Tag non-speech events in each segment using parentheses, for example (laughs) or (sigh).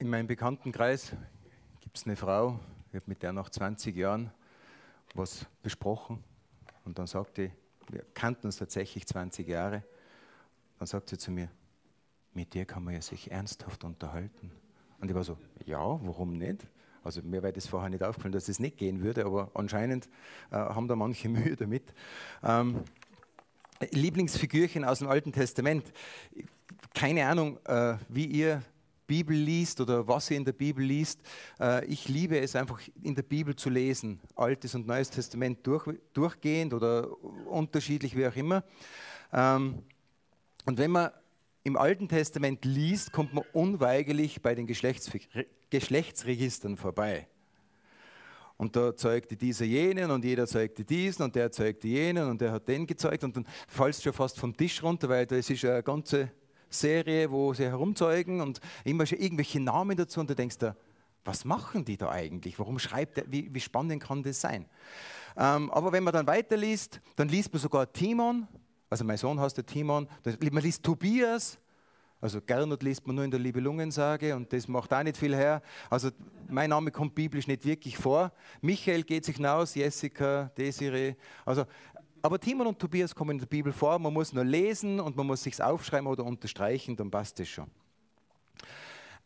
In meinem Bekanntenkreis gibt es eine Frau, ich habe mit der nach 20 Jahren was besprochen und dann sagte, wir kannten uns tatsächlich 20 Jahre, dann sagt sie zu mir, mit dir kann man ja sich ernsthaft unterhalten. Und ich war so, ja, warum nicht? Also mir wäre das vorher nicht aufgefallen, dass es nicht gehen würde, aber anscheinend äh, haben da manche (laughs) Mühe damit. Ähm, Lieblingsfigürchen aus dem Alten Testament. Keine Ahnung, äh, wie ihr Bibel liest oder was ihr in der Bibel liest. Äh, ich liebe es einfach in der Bibel zu lesen, Altes und Neues Testament durch, durchgehend oder unterschiedlich, wie auch immer. Ähm, und wenn man im Alten Testament liest, kommt man unweigerlich bei den Geschlechts Geschlechtsregistern vorbei. Und da zeugte dieser jenen und jeder zeugte diesen und der zeugte jenen und der hat den gezeugt und dann fallst du schon fast vom Tisch runter, weil da ist eine ganze Serie, wo sie herumzeugen und immer schon irgendwelche Namen dazu und du denkst da, was machen die da eigentlich? Warum schreibt er, wie, wie spannend kann das sein? Ähm, aber wenn man dann weiterliest, dann liest man sogar Timon, also mein Sohn heißt der Timon, man liest Tobias, also Gernot liest man nur in der Libelungensage und das macht auch nicht viel her. Also mein Name kommt biblisch nicht wirklich vor. Michael geht sich hinaus, Jessica, Desiree. Also, aber Timon und Tobias kommen in der Bibel vor. Man muss nur lesen und man muss sich aufschreiben oder unterstreichen, dann passt das schon.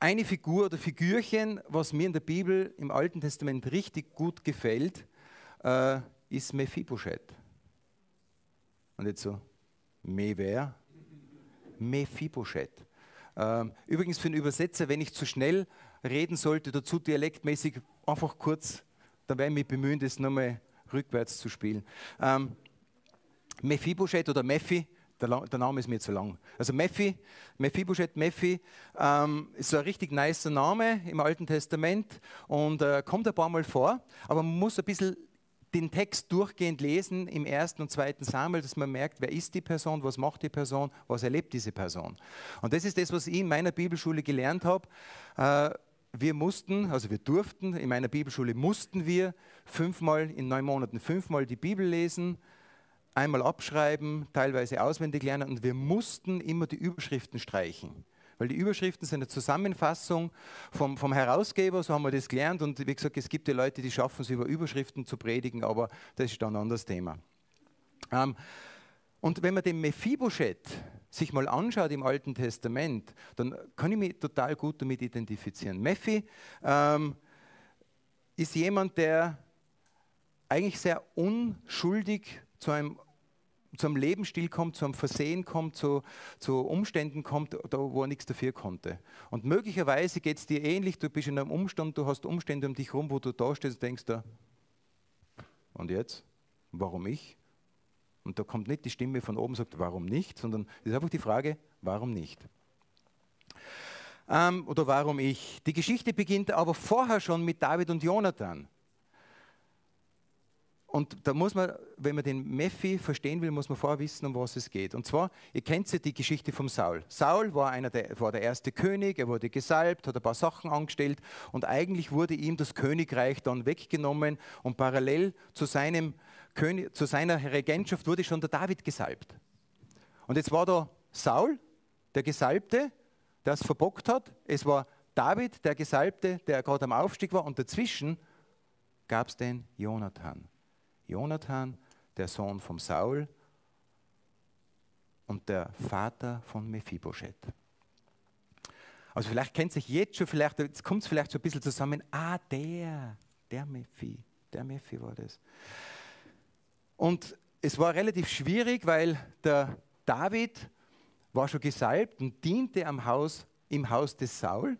Eine Figur oder Figürchen, was mir in der Bibel im Alten Testament richtig gut gefällt, äh, ist Mephibosheth. Und jetzt so, me wer? Mephibosheth. Ähm, übrigens für einen Übersetzer, wenn ich zu schnell reden sollte, dazu dialektmäßig einfach kurz, dann werde ich mich bemühen, das nochmal rückwärts zu spielen. Ähm, Mephibosheth oder Mephi, der, der, Name ist mir zu lang. Also Mephi, Mephibosheth, Mephi, ähm, ist so ein richtig nicer Name im Alten Testament und äh, kommt ein paar Mal vor, aber man muss ein bisschen den Text durchgehend lesen im ersten und zweiten Samuel, dass man merkt, wer ist die Person, was macht die Person, was erlebt diese Person. Und das ist das, was ich in meiner Bibelschule gelernt habe. Äh, wir mussten, also wir durften, in meiner Bibelschule mussten wir fünfmal in neun Monaten fünfmal die Bibel lesen, einmal abschreiben, teilweise auswendig lernen und wir mussten immer die Überschriften streichen. Weil die Überschriften sind eine Zusammenfassung vom, vom Herausgeber, so haben wir das gelernt. Und wie gesagt, es gibt ja Leute, die schaffen es über Überschriften zu predigen, aber das ist dann ein anderes Thema. Ähm, und wenn man den Mephibosheth sich mal anschaut im Alten Testament, dann kann ich mich total gut damit identifizieren. Mephi ähm, ist jemand, der eigentlich sehr unschuldig zu einem zum Lebensstil kommt, zum Versehen kommt, zu, zu Umständen kommt, da, wo er nichts dafür konnte. Und möglicherweise geht es dir ähnlich, du bist in einem Umstand, du hast Umstände um dich herum, wo du da stehst und denkst, da, und jetzt? Warum ich? Und da kommt nicht die Stimme von oben sagt, warum nicht, sondern es ist einfach die Frage, warum nicht? Ähm, oder warum ich? Die Geschichte beginnt aber vorher schon mit David und Jonathan. Und da muss man, wenn man den Mephi verstehen will, muss man vorher wissen, um was es geht. Und zwar, ihr kennt ja die Geschichte vom Saul. Saul war, einer der, war der erste König, er wurde gesalbt, hat ein paar Sachen angestellt und eigentlich wurde ihm das Königreich dann weggenommen und parallel zu, seinem König, zu seiner Regentschaft wurde schon der David gesalbt. Und jetzt war da Saul, der Gesalbte, der es verbockt hat. Es war David, der Gesalbte, der gerade am Aufstieg war und dazwischen gab es den Jonathan. Jonathan, der Sohn von Saul und der Vater von Mephibosheth. Also vielleicht kennt sich jetzt schon, vielleicht, jetzt kommt es vielleicht schon ein bisschen zusammen, ah, der, der Mephi, der Mephi war das. Und es war relativ schwierig, weil der David war schon gesalbt und diente am Haus, im Haus des Saul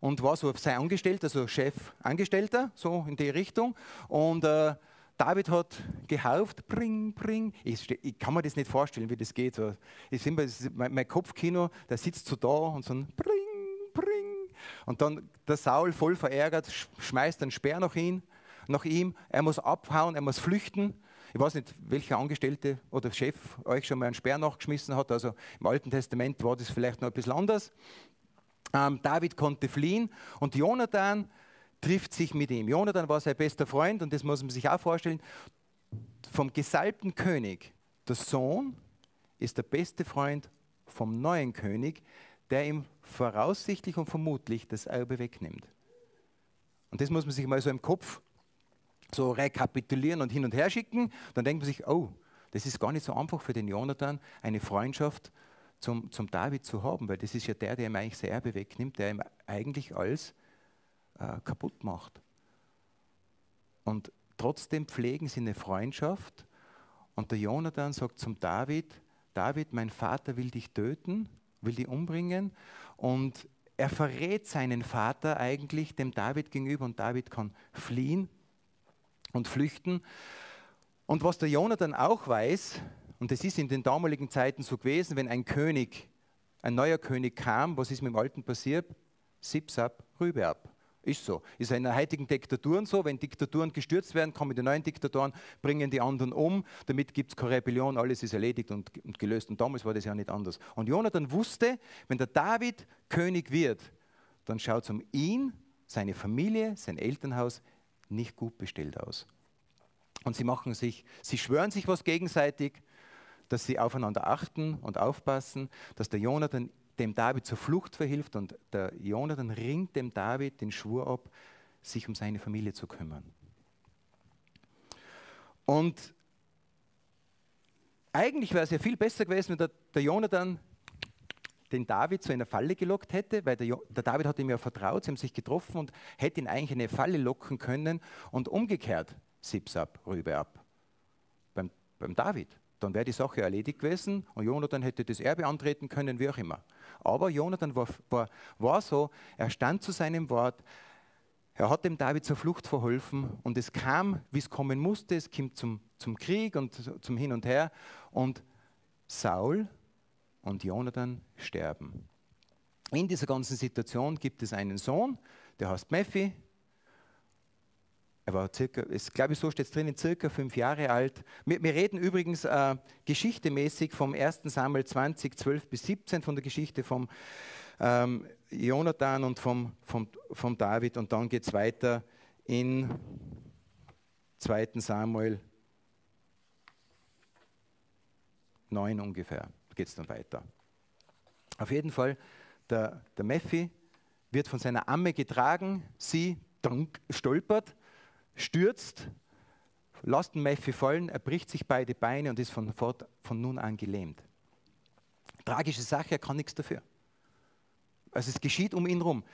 und war so sein Angestellter, so Chef Angestellter, so in die Richtung. Und äh, David hat gehauft, bring, bring. Ich, ich, kann mir das nicht vorstellen, wie das geht. Ich immer, mein, mein, Kopfkino, der sitzt so da und so ein bring, bring. Und dann der Saul voll verärgert, schmeißt einen Speer nach, ihn, nach ihm. Er muss abhauen, er muss flüchten. Ich weiß nicht, welcher Angestellte oder Chef euch schon mal einen Speer nachgeschmissen hat. Also im Alten Testament war das vielleicht noch ein bisschen anders. Ähm, David konnte fliehen und Jonathan, trifft sich mit ihm. Jonathan war sein bester Freund und das muss man sich auch vorstellen. Vom gesalbten König, der Sohn ist der beste Freund vom neuen König, der ihm voraussichtlich und vermutlich das Erbe wegnimmt. Und das muss man sich mal so im Kopf so rekapitulieren und hin und her schicken. Dann denkt man sich, oh, das ist gar nicht so einfach für den Jonathan, eine Freundschaft zum, zum David zu haben, weil das ist ja der, der ihm eigentlich sein Erbe wegnimmt, der ihm eigentlich alles äh, kaputt macht. Und trotzdem pflegen sie eine Freundschaft. Und der Jonathan sagt zum David, David, mein Vater will dich töten, will dich umbringen. Und er verrät seinen Vater eigentlich dem David gegenüber und David kann fliehen und flüchten. Und was der Jonathan auch weiß, und das ist in den damaligen Zeiten so gewesen, wenn ein König, ein neuer König kam, was ist mit dem Alten passiert? Sipsab, Rübe ab. Ist so. Ist in den heutigen Diktaturen so. Wenn Diktaturen gestürzt werden, kommen die neuen Diktatoren, bringen die anderen um. Damit gibt es keine Rebellion, alles ist erledigt und, und, gelöst. Und damals war das ja nicht anders. Und Jonathan wusste, wenn der David König wird, dann schaut es um ihn, seine Familie, sein Elternhaus nicht gut bestellt aus. Und sie machen sich, sie schwören sich was gegenseitig, dass sie aufeinander achten und aufpassen, dass der Jonathan dem David zur Flucht verhilft und der Jonathan ringt dem David den Schwur ab, sich um seine Familie zu kümmern. Und eigentlich wäre es ja viel besser gewesen, wenn der, der Jonathan den David zu einer Falle gelockt hätte, weil der, der, David hat ihm ja vertraut, sie haben sich getroffen und hätte ihn eigentlich in eine Falle locken können und umgekehrt Sipsab, Rübe ab. Beim, beim David. Dann wäre die Sache erledigt gewesen und Jonathan hätte das Erbe antreten können, wie auch immer. Aber Jonathan war, war, war so, er stand zu seinem Wort, er hat dem David zur Flucht verholfen und es kam, wie es kommen musste, es kam zum, zum Krieg und zum Hin und Her und Saul und Jonathan sterben. In dieser ganzen Situation gibt es einen Sohn, der heißt Mephi, er war circa, ist, glaube ich, so steht es drin, circa fünf Jahre alt. Wir, wir reden übrigens äh, geschichtemäßig vom 1. Samuel 20, 12 bis 17, von der Geschichte vom ähm, Jonathan und vom, vom, vom David. Und dann geht es weiter in 2. Samuel 9 ungefähr. Geht es dann weiter. Auf jeden Fall, der, der Mephi wird von seiner Amme getragen, sie stolpert stürzt, lässt den Mephi fallen, er bricht sich beide Beine und ist von, fort, von nun an gelähmt. Tragische Sache, er kann nichts dafür. Also es geschieht um ihn herum.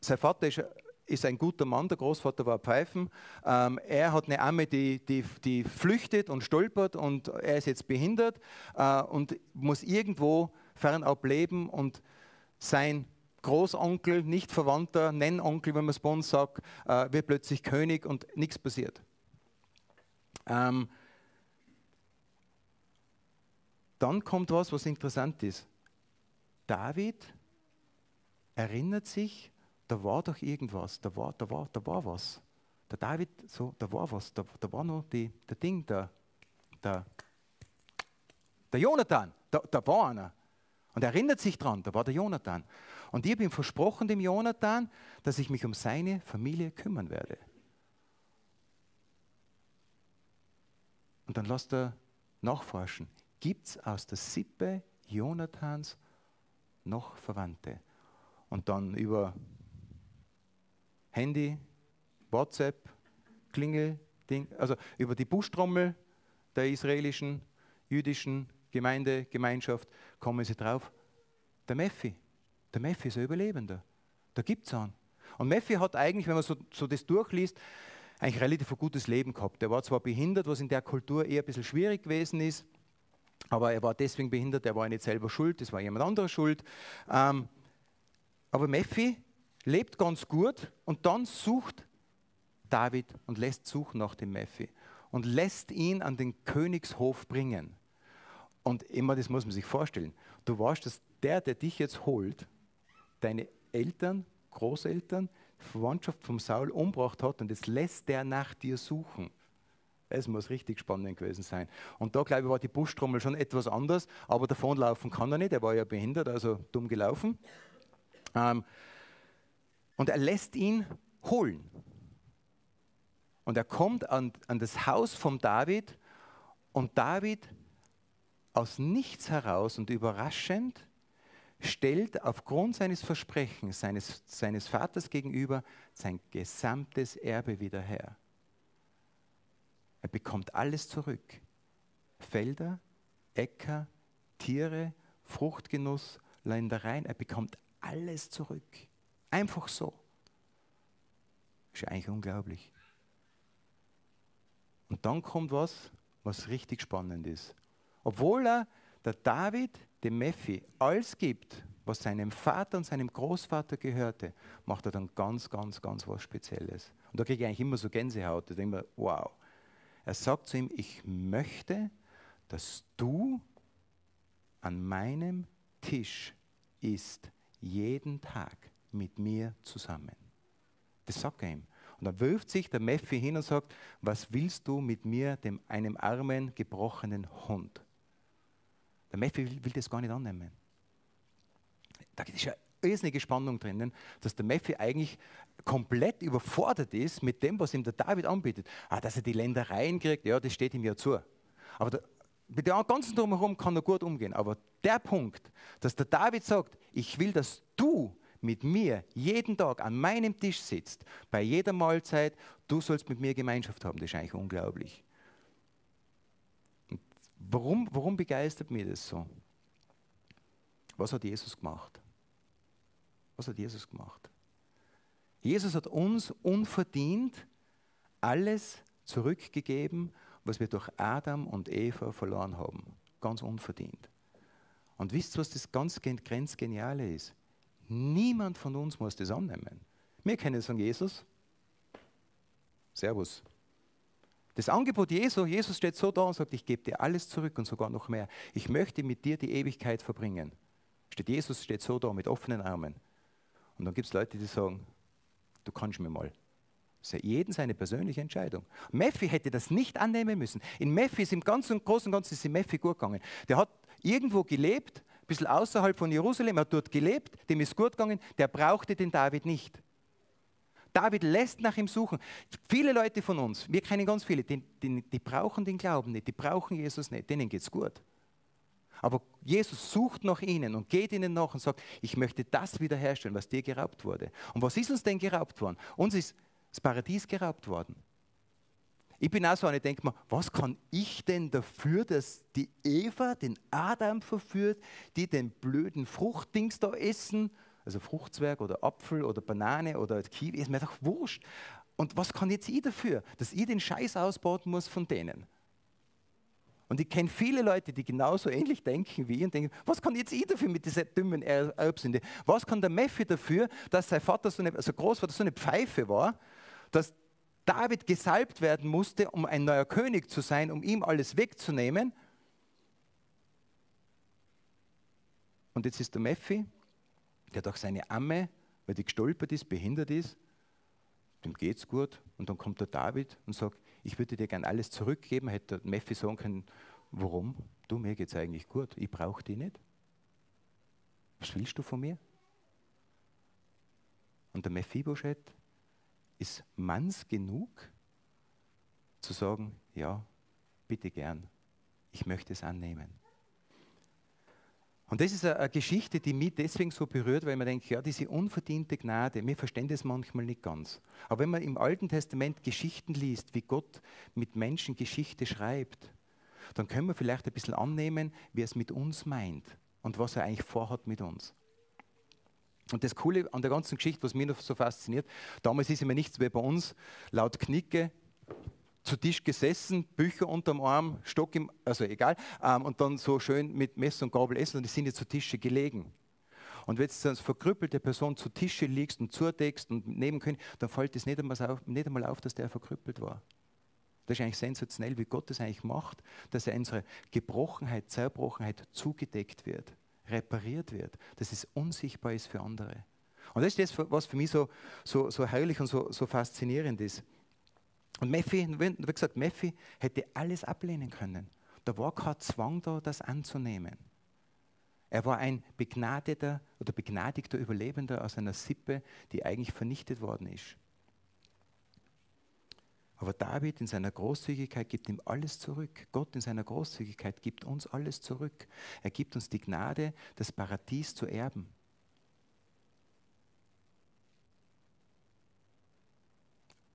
Sein Vater ist, ist ein guter Mann, der Großvater war Pfeifen. Ähm, er hat eine Amme, die, die, die, flüchtet und stolpert und er ist jetzt behindert äh, und muss irgendwo fernab leben und sein Großonkel, nicht Verwandter, Nennonkel, wenn man es bei uns sagt, äh, wird plötzlich König und nichts passiert. Ähm, dann kommt was, was interessant ist. David erinnert sich, da war doch irgendwas, da war, da war, da war was. Der David, so, da war was, da, da war noch die, der Ding, der, der, der Jonathan, da, da war einer. Und er erinnert sich dran, da war der Jonathan. Und ich habe ihm versprochen, dem Jonathan, dass ich mich um seine Familie kümmern werde. Und dann lasst er nachforschen. Gibt es aus der Sippe Jonathans noch Verwandte? Und dann über Handy, WhatsApp, Klingel, also über die Buschtrommel der israelischen, jüdischen Gemeinde, Gemeinschaft, kommen sie drauf. Der Mephi. Der Mephi ist ein Überlebender. Da gibt es einen. Und Mephi hat eigentlich, wenn man so, so das durchliest, eigentlich relativ ein gutes Leben gehabt. Er war zwar behindert, was in der Kultur eher ein bisschen schwierig gewesen ist, aber er war deswegen behindert, er war nicht selber schuld, das war jemand anderer schuld. Ähm, aber Mephi lebt ganz gut und dann sucht David und lässt suchen nach dem Mephi und lässt ihn an den Königshof bringen. Und immer, das muss man sich vorstellen. Du weißt, dass der, der dich jetzt holt, deine Eltern, Großeltern, Verwandtschaft vom Saul umgebracht hat und jetzt lässt der nach dir suchen. Es muss richtig spannend gewesen sein. Und da, glaube ich, war die Buschtrommel schon etwas anders, aber davonlaufen kann er nicht, er war ja behindert, also dumm gelaufen. Ähm, und er lässt ihn holen. Und er kommt an, an das Haus von David und David aus nichts heraus und überraschend stellt aufgrund seines Versprechens, seines, seines Vaters gegenüber, sein gesamtes Erbe wieder her. Er bekommt alles zurück. Felder, Äcker, Tiere, Fruchtgenuss, Ländereien. Er bekommt alles zurück. Einfach so. Ist ja eigentlich unglaublich. Und dann kommt was, was richtig spannend ist. Obwohl er, der David, dem Mephi, alles gibt, was seinem Vater und seinem Großvater gehörte, macht er dann ganz, ganz, ganz was Spezielles. Und da kriege ich eigentlich immer so Gänsehaut. Ich denke mir, wow. Er sagt zu ihm, ich möchte, dass du an meinem Tisch isst, jeden Tag mit mir zusammen. Das sagt er ihm. Und dann wirft sich der Mephi hin und sagt, was willst du mit mir, dem, einem armen, gebrochenen Hund? Der Mephi will, will das gar nicht annehmen. Da ist ja irrsinnige Spannung drinnen, dass der Mephi eigentlich komplett überfordert ist mit dem, was ihm der David anbietet. Ah, dass er die Ländereien kriegt, ja, das steht ihm ja zu. Aber der, mit dem ganzen Drumherum kann er gut umgehen. Aber der Punkt, dass der David sagt, ich will, dass du mit mir jeden Tag an meinem Tisch sitzt, bei jeder Mahlzeit, du sollst mit mir Gemeinschaft haben, das ist eigentlich unglaublich. Warum, warum begeistert mich das so? Was hat Jesus gemacht? Was hat Jesus gemacht? Jesus hat uns unverdient alles zurückgegeben, was wir durch Adam und Eva verloren haben. Ganz unverdient. Und wisst ihr, was das ganz grenzgeniale ist? Niemand von uns muss das annehmen. Wir können sagen, Jesus, Servus. Das Angebot Jesu, Jesus steht so da und sagt, ich gebe dir alles zurück und sogar noch mehr. Ich möchte mit dir die Ewigkeit verbringen. Steht Jesus steht so da mit offenen Armen. Und dann gibt es Leute, die sagen, du kannst mir mal. Das ist ja jeden seine persönliche Entscheidung. Mephi hätte das nicht annehmen müssen. In Mephi ist im Ganzen und Großen und Ganzen ist in Mephi gut gegangen. Der hat irgendwo gelebt, ein bisschen außerhalb von Jerusalem, er hat dort gelebt, dem ist gut gegangen, der brauchte den David nicht. David lässt nach ihm suchen. Viele Leute von uns, wir kennen ganz viele, die, die, die brauchen den Glauben nicht, die brauchen Jesus nicht, denen geht es gut. Aber Jesus sucht nach ihnen und geht ihnen nach und sagt, ich möchte das wiederherstellen, was dir geraubt wurde. Und was ist uns denn geraubt worden? Uns ist das Paradies geraubt worden. Ich bin auch so eine, ich denke mir, was kann ich denn dafür, dass die Eva den Adam verführt, die den blöden Fruchtdings da essen, also Fruchtzwerg oder Apfel oder Banane oder Kiwi, ist mir doch wurscht. Und was kann jetzt ich dafür, dass ich den Scheiß ausbauen muss von denen? Und ich kenne viele Leute, die genauso ähnlich denken wie ich und denken, was kann jetzt ich dafür mit dieser dummen Erbsünde? Was kann der Mephi dafür, dass sein Vater so eine, also Großvater so eine Pfeife war, dass David gesalbt werden musste, um ein neuer König zu sein, um ihm alles wegzunehmen. Und jetzt ist der Mephi, der durch seine Amme, weil die gestolpert ist, behindert ist, dem geht's gut. Und dann kommt der David und sagt, ich würde dir gern alles zurückgeben. Hätte der Mephi sagen können, warum? Du, mir geht's eigentlich gut. Ich brauche die nicht. Was willst du von mir? Und der Mephibosheth ist manns genug, zu sagen, ja, bitte gern, ich möchte es annehmen. Und das ist eine Geschichte, die mich deswegen so berührt, weil man denkt, ja, diese unverdiente Gnade, wir verstehen das manchmal nicht ganz. Aber wenn man im Alten Testament Geschichten liest, wie Gott mit Menschen Geschichte schreibt, dann können wir vielleicht ein bisschen annehmen, wie er es mit uns meint und was er eigentlich vorhat mit uns. Und das Coole an der ganzen Geschichte, was mich noch so fasziniert, damals ist immer nichts wie bei uns, laut Knicke, zu Tisch gesessen, Bücher unterm Arm, Stock im, also egal, ähm, und dann so schön mit Messer und Gabel essen und die sind jetzt zu Tische gelegen. Und wenn du als verkrüppelte Person zu Tische liegst und zudeckst und neben können, dann fällt es nicht auf, nicht einmal auf, dass der verkrüppelt war. Das ist eigentlich sensationell, wie Gott das eigentlich macht, dass er unsere Gebrochenheit, Zerbrochenheit zugedeckt wird repariert wird, dass es unsichtbar ist für andere. Und das ist das, was für mich so, so, so herrlich und so, so faszinierend ist. Und Mephi, wie gesagt, Mephi hätte alles ablehnen können. Da war kein Zwang da, das anzunehmen. Er war ein begnadeter oder begnadigter Überlebender aus einer Sippe, die eigentlich vernichtet worden ist. Aber David in seiner Großzügigkeit gibt ihm alles zurück. Gott in seiner Großzügigkeit gibt uns alles zurück. Er gibt uns die Gnade, das Paradies zu erben.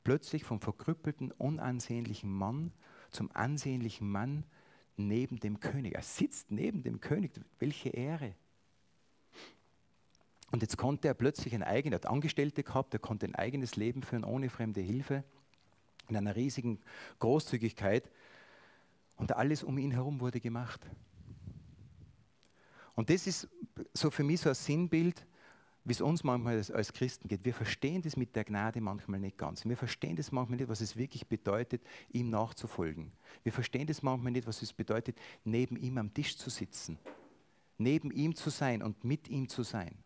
Plötzlich vom verkrüppelten, unansehnlichen Mann zum ansehnlichen Mann neben dem König. Er sitzt neben dem König. Welche Ehre. Und jetzt konnte er plötzlich ein eigenes, er hat Angestellte gehabt, er konnte ein eigenes Leben führen ohne fremde Hilfe, in einer riesigen Großzügigkeit. Und alles um ihn herum wurde gemacht. Und das ist so für mich so ein Sinnbild, wie es uns manchmal als Christen geht. Wir verstehen das mit der Gnade manchmal nicht ganz. Wir verstehen das manchmal nicht, was es wirklich bedeutet, ihm nachzufolgen. Wir verstehen das manchmal nicht, was es bedeutet, neben ihm am Tisch zu sitzen, neben ihm zu sein und mit ihm zu sein.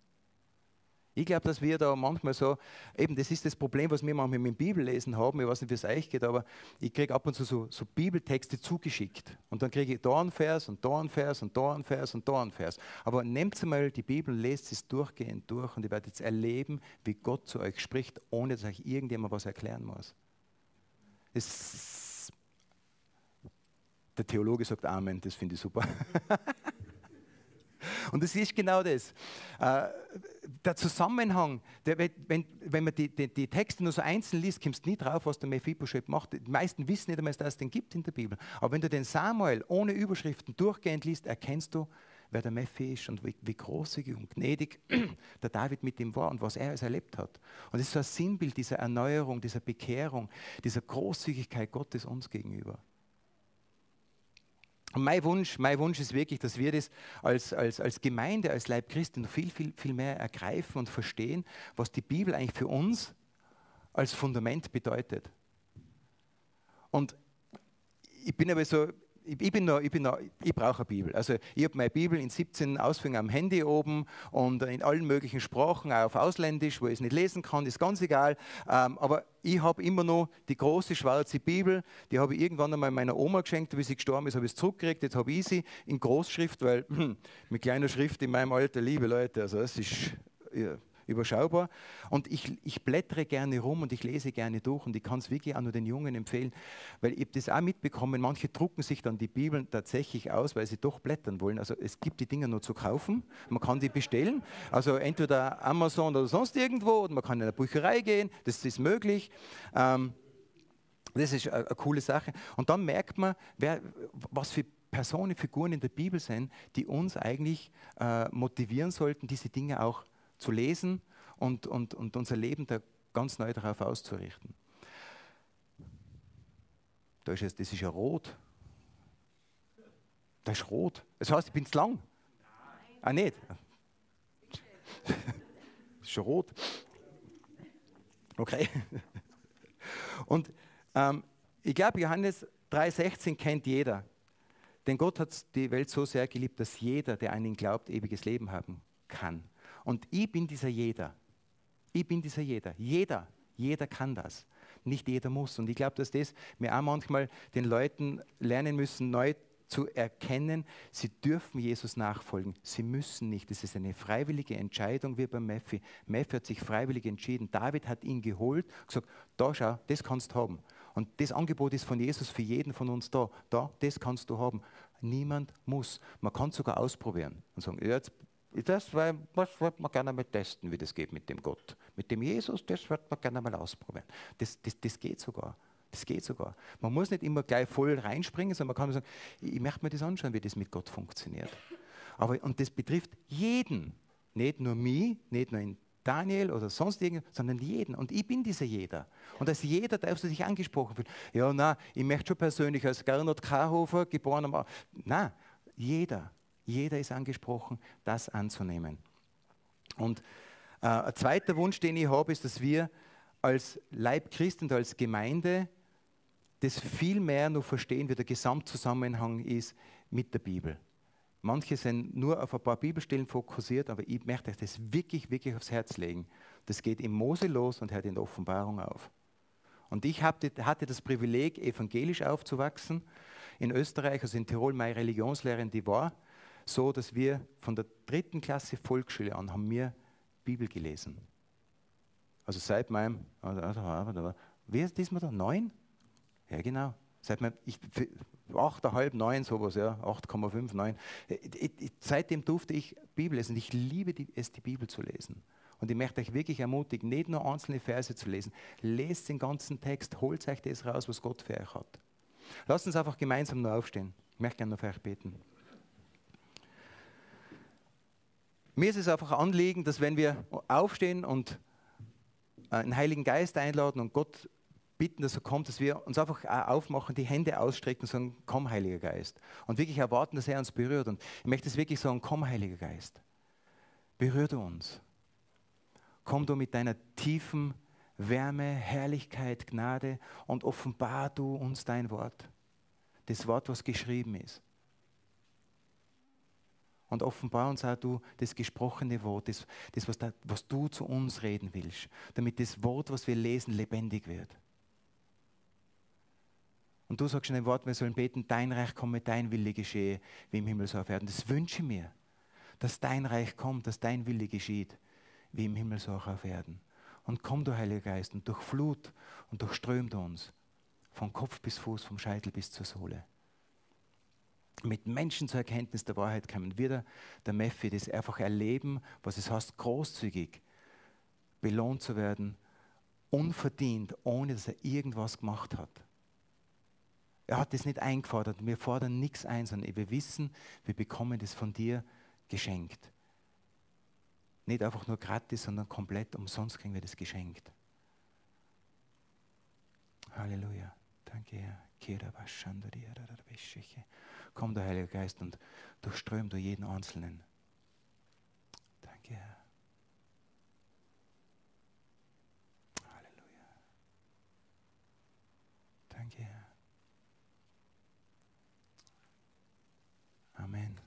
Ich glaube, dass wir da manchmal so, eben das ist das Problem, was wir manchmal mit dem Bibellesen haben, ich weiß nicht, wie es euch geht, aber ich kriege ab und zu so, so, Bibeltexte zugeschickt. Und dann kriege ich da einen Vers und da einen Vers und da einen Vers und da einen Vers. Aber nehmt mal die Bibel, lest es durchgehend durch und ihr werdet jetzt erleben, wie Gott zu euch spricht, ohne dass euch irgendjemand was erklären muss. Es, der Theologe sagt Amen, das finde ich super. (laughs) Und das ist genau das. Der Zusammenhang, der, wenn, wenn man die, die, die, Texte nur so einzeln liest, kommst du nie drauf, was der Mephibosheth macht. Die meisten wissen nicht einmal, dass es den gibt in der Bibel. Aber wenn du den Samuel ohne Überschriften durchgehend liest, erkennst du, wer der Mephi ist und wie, wie großzügig und gnädig (clears throat) der David mit ihm war und was er alles erlebt hat. Und das ist so ein Sinnbild dieser Erneuerung, dieser Bekehrung, dieser Großzügigkeit Gottes uns gegenüber. Und mein Wunsch, mein Wunsch ist wirklich, dass wir das als, als, als Gemeinde, als Leib Christi noch viel, viel, viel mehr ergreifen und verstehen, was die Bibel eigentlich für uns als Fundament bedeutet. Und ich bin aber so, ich, bin noch, ich, bin noch, ich brauche eine Bibel. Also ich habe meine Bibel in 17 Ausführungen am Handy oben und in allen möglichen Sprachen, auch auf Ausländisch, wo ich es nicht lesen kann, ist ganz egal. Ähm, aber ich habe immer noch die große schwarze Bibel, die habe ich irgendwann einmal meiner Oma geschenkt, wie sie gestorben ist, habe ich es zurückgekriegt. Jetzt habe ich sie in Großschrift, weil mit kleiner Schrift in meinem Alter, liebe Leute, also es ist... Ja, überschaubar. Und ich, ich blättere gerne rum und ich lese gerne durch und ich kann es wirklich auch nur den Jungen empfehlen, weil ich das auch mitbekommen, manche drucken sich dann die Bibeln tatsächlich aus, weil sie doch blättern wollen. Also es gibt die Dinger nur zu kaufen, man kann die bestellen, also entweder Amazon oder sonst irgendwo oder man kann in eine Bücherei gehen, das ist möglich. Ähm, das ist eine, eine coole Sache. Und dann merkt man, wer, was für Personen, Figuren in der Bibel sind, die uns eigentlich äh, motivieren sollten, diese Dinge auch zu lesen und, und, und unser Leben da ganz neu darauf auszurichten. Da ist es, das ist ja rot. Das ist rot. Das heißt, ich bin zu lang. Nein. Ah, nicht? das (laughs) ist schon rot. Okay. Und ähm, ich glaube, Johannes 3,16 kennt jeder. Denn Gott hat die Welt so sehr geliebt, dass jeder, der an ihn glaubt, ewiges Leben haben kann. Und ich bin dieser Jeder. Ich bin dieser Jeder. Jeder, jeder kann das. Nicht jeder muss. Und ich glaube, dass das wir auch manchmal den Leuten lernen müssen, neu zu erkennen, sie dürfen Jesus nachfolgen. Sie müssen nicht. Das ist eine freiwillige Entscheidung wie beim Mephi. Mephi hat sich freiwillig entschieden. David hat ihn geholt, gesagt, da schau, das kannst du haben. Und das Angebot ist von Jesus für jeden von uns da. Da, das kannst du haben. Niemand muss. Man kann es sogar ausprobieren und sagen, jetzt das weil, was wird man gerne mal testen, wie das geht mit dem Gott. Mit dem Jesus, das wird man gerne mal ausprobieren. Das, das, das geht sogar. Das geht sogar. Man muss nicht immer gleich voll reinspringen, sondern man kann sagen, ich, ich möchte mir das anschauen, wie das mit Gott funktioniert. Aber, und das betrifft jeden. Nicht nur mich, nicht nur in Daniel oder sonst irgendjemand, sondern jeden. Und ich bin dieser Jeder. Und als jeder darfst du dich angesprochen fühlen. Ja, na, ich möchte schon persönlich als Gernot Karhofer, geboren am. Na, jeder. Jeder ist angesprochen, das anzunehmen. Und äh, ein zweiter Wunsch, den ich habe, ist, dass wir als Leib Christ und als Gemeinde das viel mehr noch verstehen, wie der Gesamtzusammenhang ist mit der Bibel. Manche sind nur auf ein paar Bibelstellen fokussiert, aber ich möchte euch das wirklich, wirklich aufs Herz legen. Das geht im Mose los und hört in der Offenbarung auf. Und ich hatte das Privileg, evangelisch aufzuwachsen. In Österreich, also in Tirol, meine Religionslehrerin, die war so, dass wir von der dritten Klasse Volksschule an haben wir Bibel gelesen. Also seit meinem, wie ist diesmal da? Neun? Ja, genau. Seit man, ich, acht, halb, neun, sowas, ja, 8,5, 9. Seitdem durfte ich Bibel lesen. Ich liebe die, es, die Bibel zu lesen. Und ich möchte euch wirklich ermutigen, nicht nur einzelne Verse zu lesen. Lest den ganzen Text, holt euch das raus, was Gott für euch hat. Lasst uns einfach gemeinsam nur aufstehen. Ich möchte gerne noch für euch beten. Mir ist es einfach ein Anliegen, dass wenn wir aufstehen und einen Heiligen Geist einladen und Gott bitten, dass er kommt, dass wir uns einfach aufmachen, die Hände ausstrecken und sagen, komm, Heiliger Geist. Und wirklich erwarten, dass er uns berührt. Und ich möchte es wirklich sagen, komm, Heiliger Geist. Berühre uns. Komm du mit deiner tiefen Wärme, Herrlichkeit, Gnade und offenbar du uns dein Wort. Das Wort, was geschrieben ist. Und offenbar uns auch du das gesprochene Wort, das, das was, da, was du zu uns reden willst, damit das Wort, was wir lesen, lebendig wird. Und du sagst in dem Wort, wir sollen beten, dein Reich komme, dein Wille geschehe, wie im Himmel so auf Erden. Das wünsche ich mir, dass dein Reich kommt, dass dein Wille geschieht, wie im Himmel so auch auf Erden. Und komm, du Heiliger Geist, und durchflut und durchströmt uns, von Kopf bis Fuß, vom Scheitel bis zur Sohle. Mit Menschen zur Erkenntnis der Wahrheit kommen wieder der Mephi, das einfach erleben, was es heißt, großzügig belohnt zu werden, unverdient, ohne dass er irgendwas gemacht hat. Er hat das nicht eingefordert. Wir fordern nichts ein, sondern wir wissen, wir bekommen das von dir geschenkt. Nicht einfach nur gratis, sondern komplett umsonst kriegen wir das geschenkt. Halleluja. Danke, Herr. Komm, der Heilige Geist, und durchström du jeden Einzelnen. Danke, Herr. Halleluja. Danke, Herr. Amen.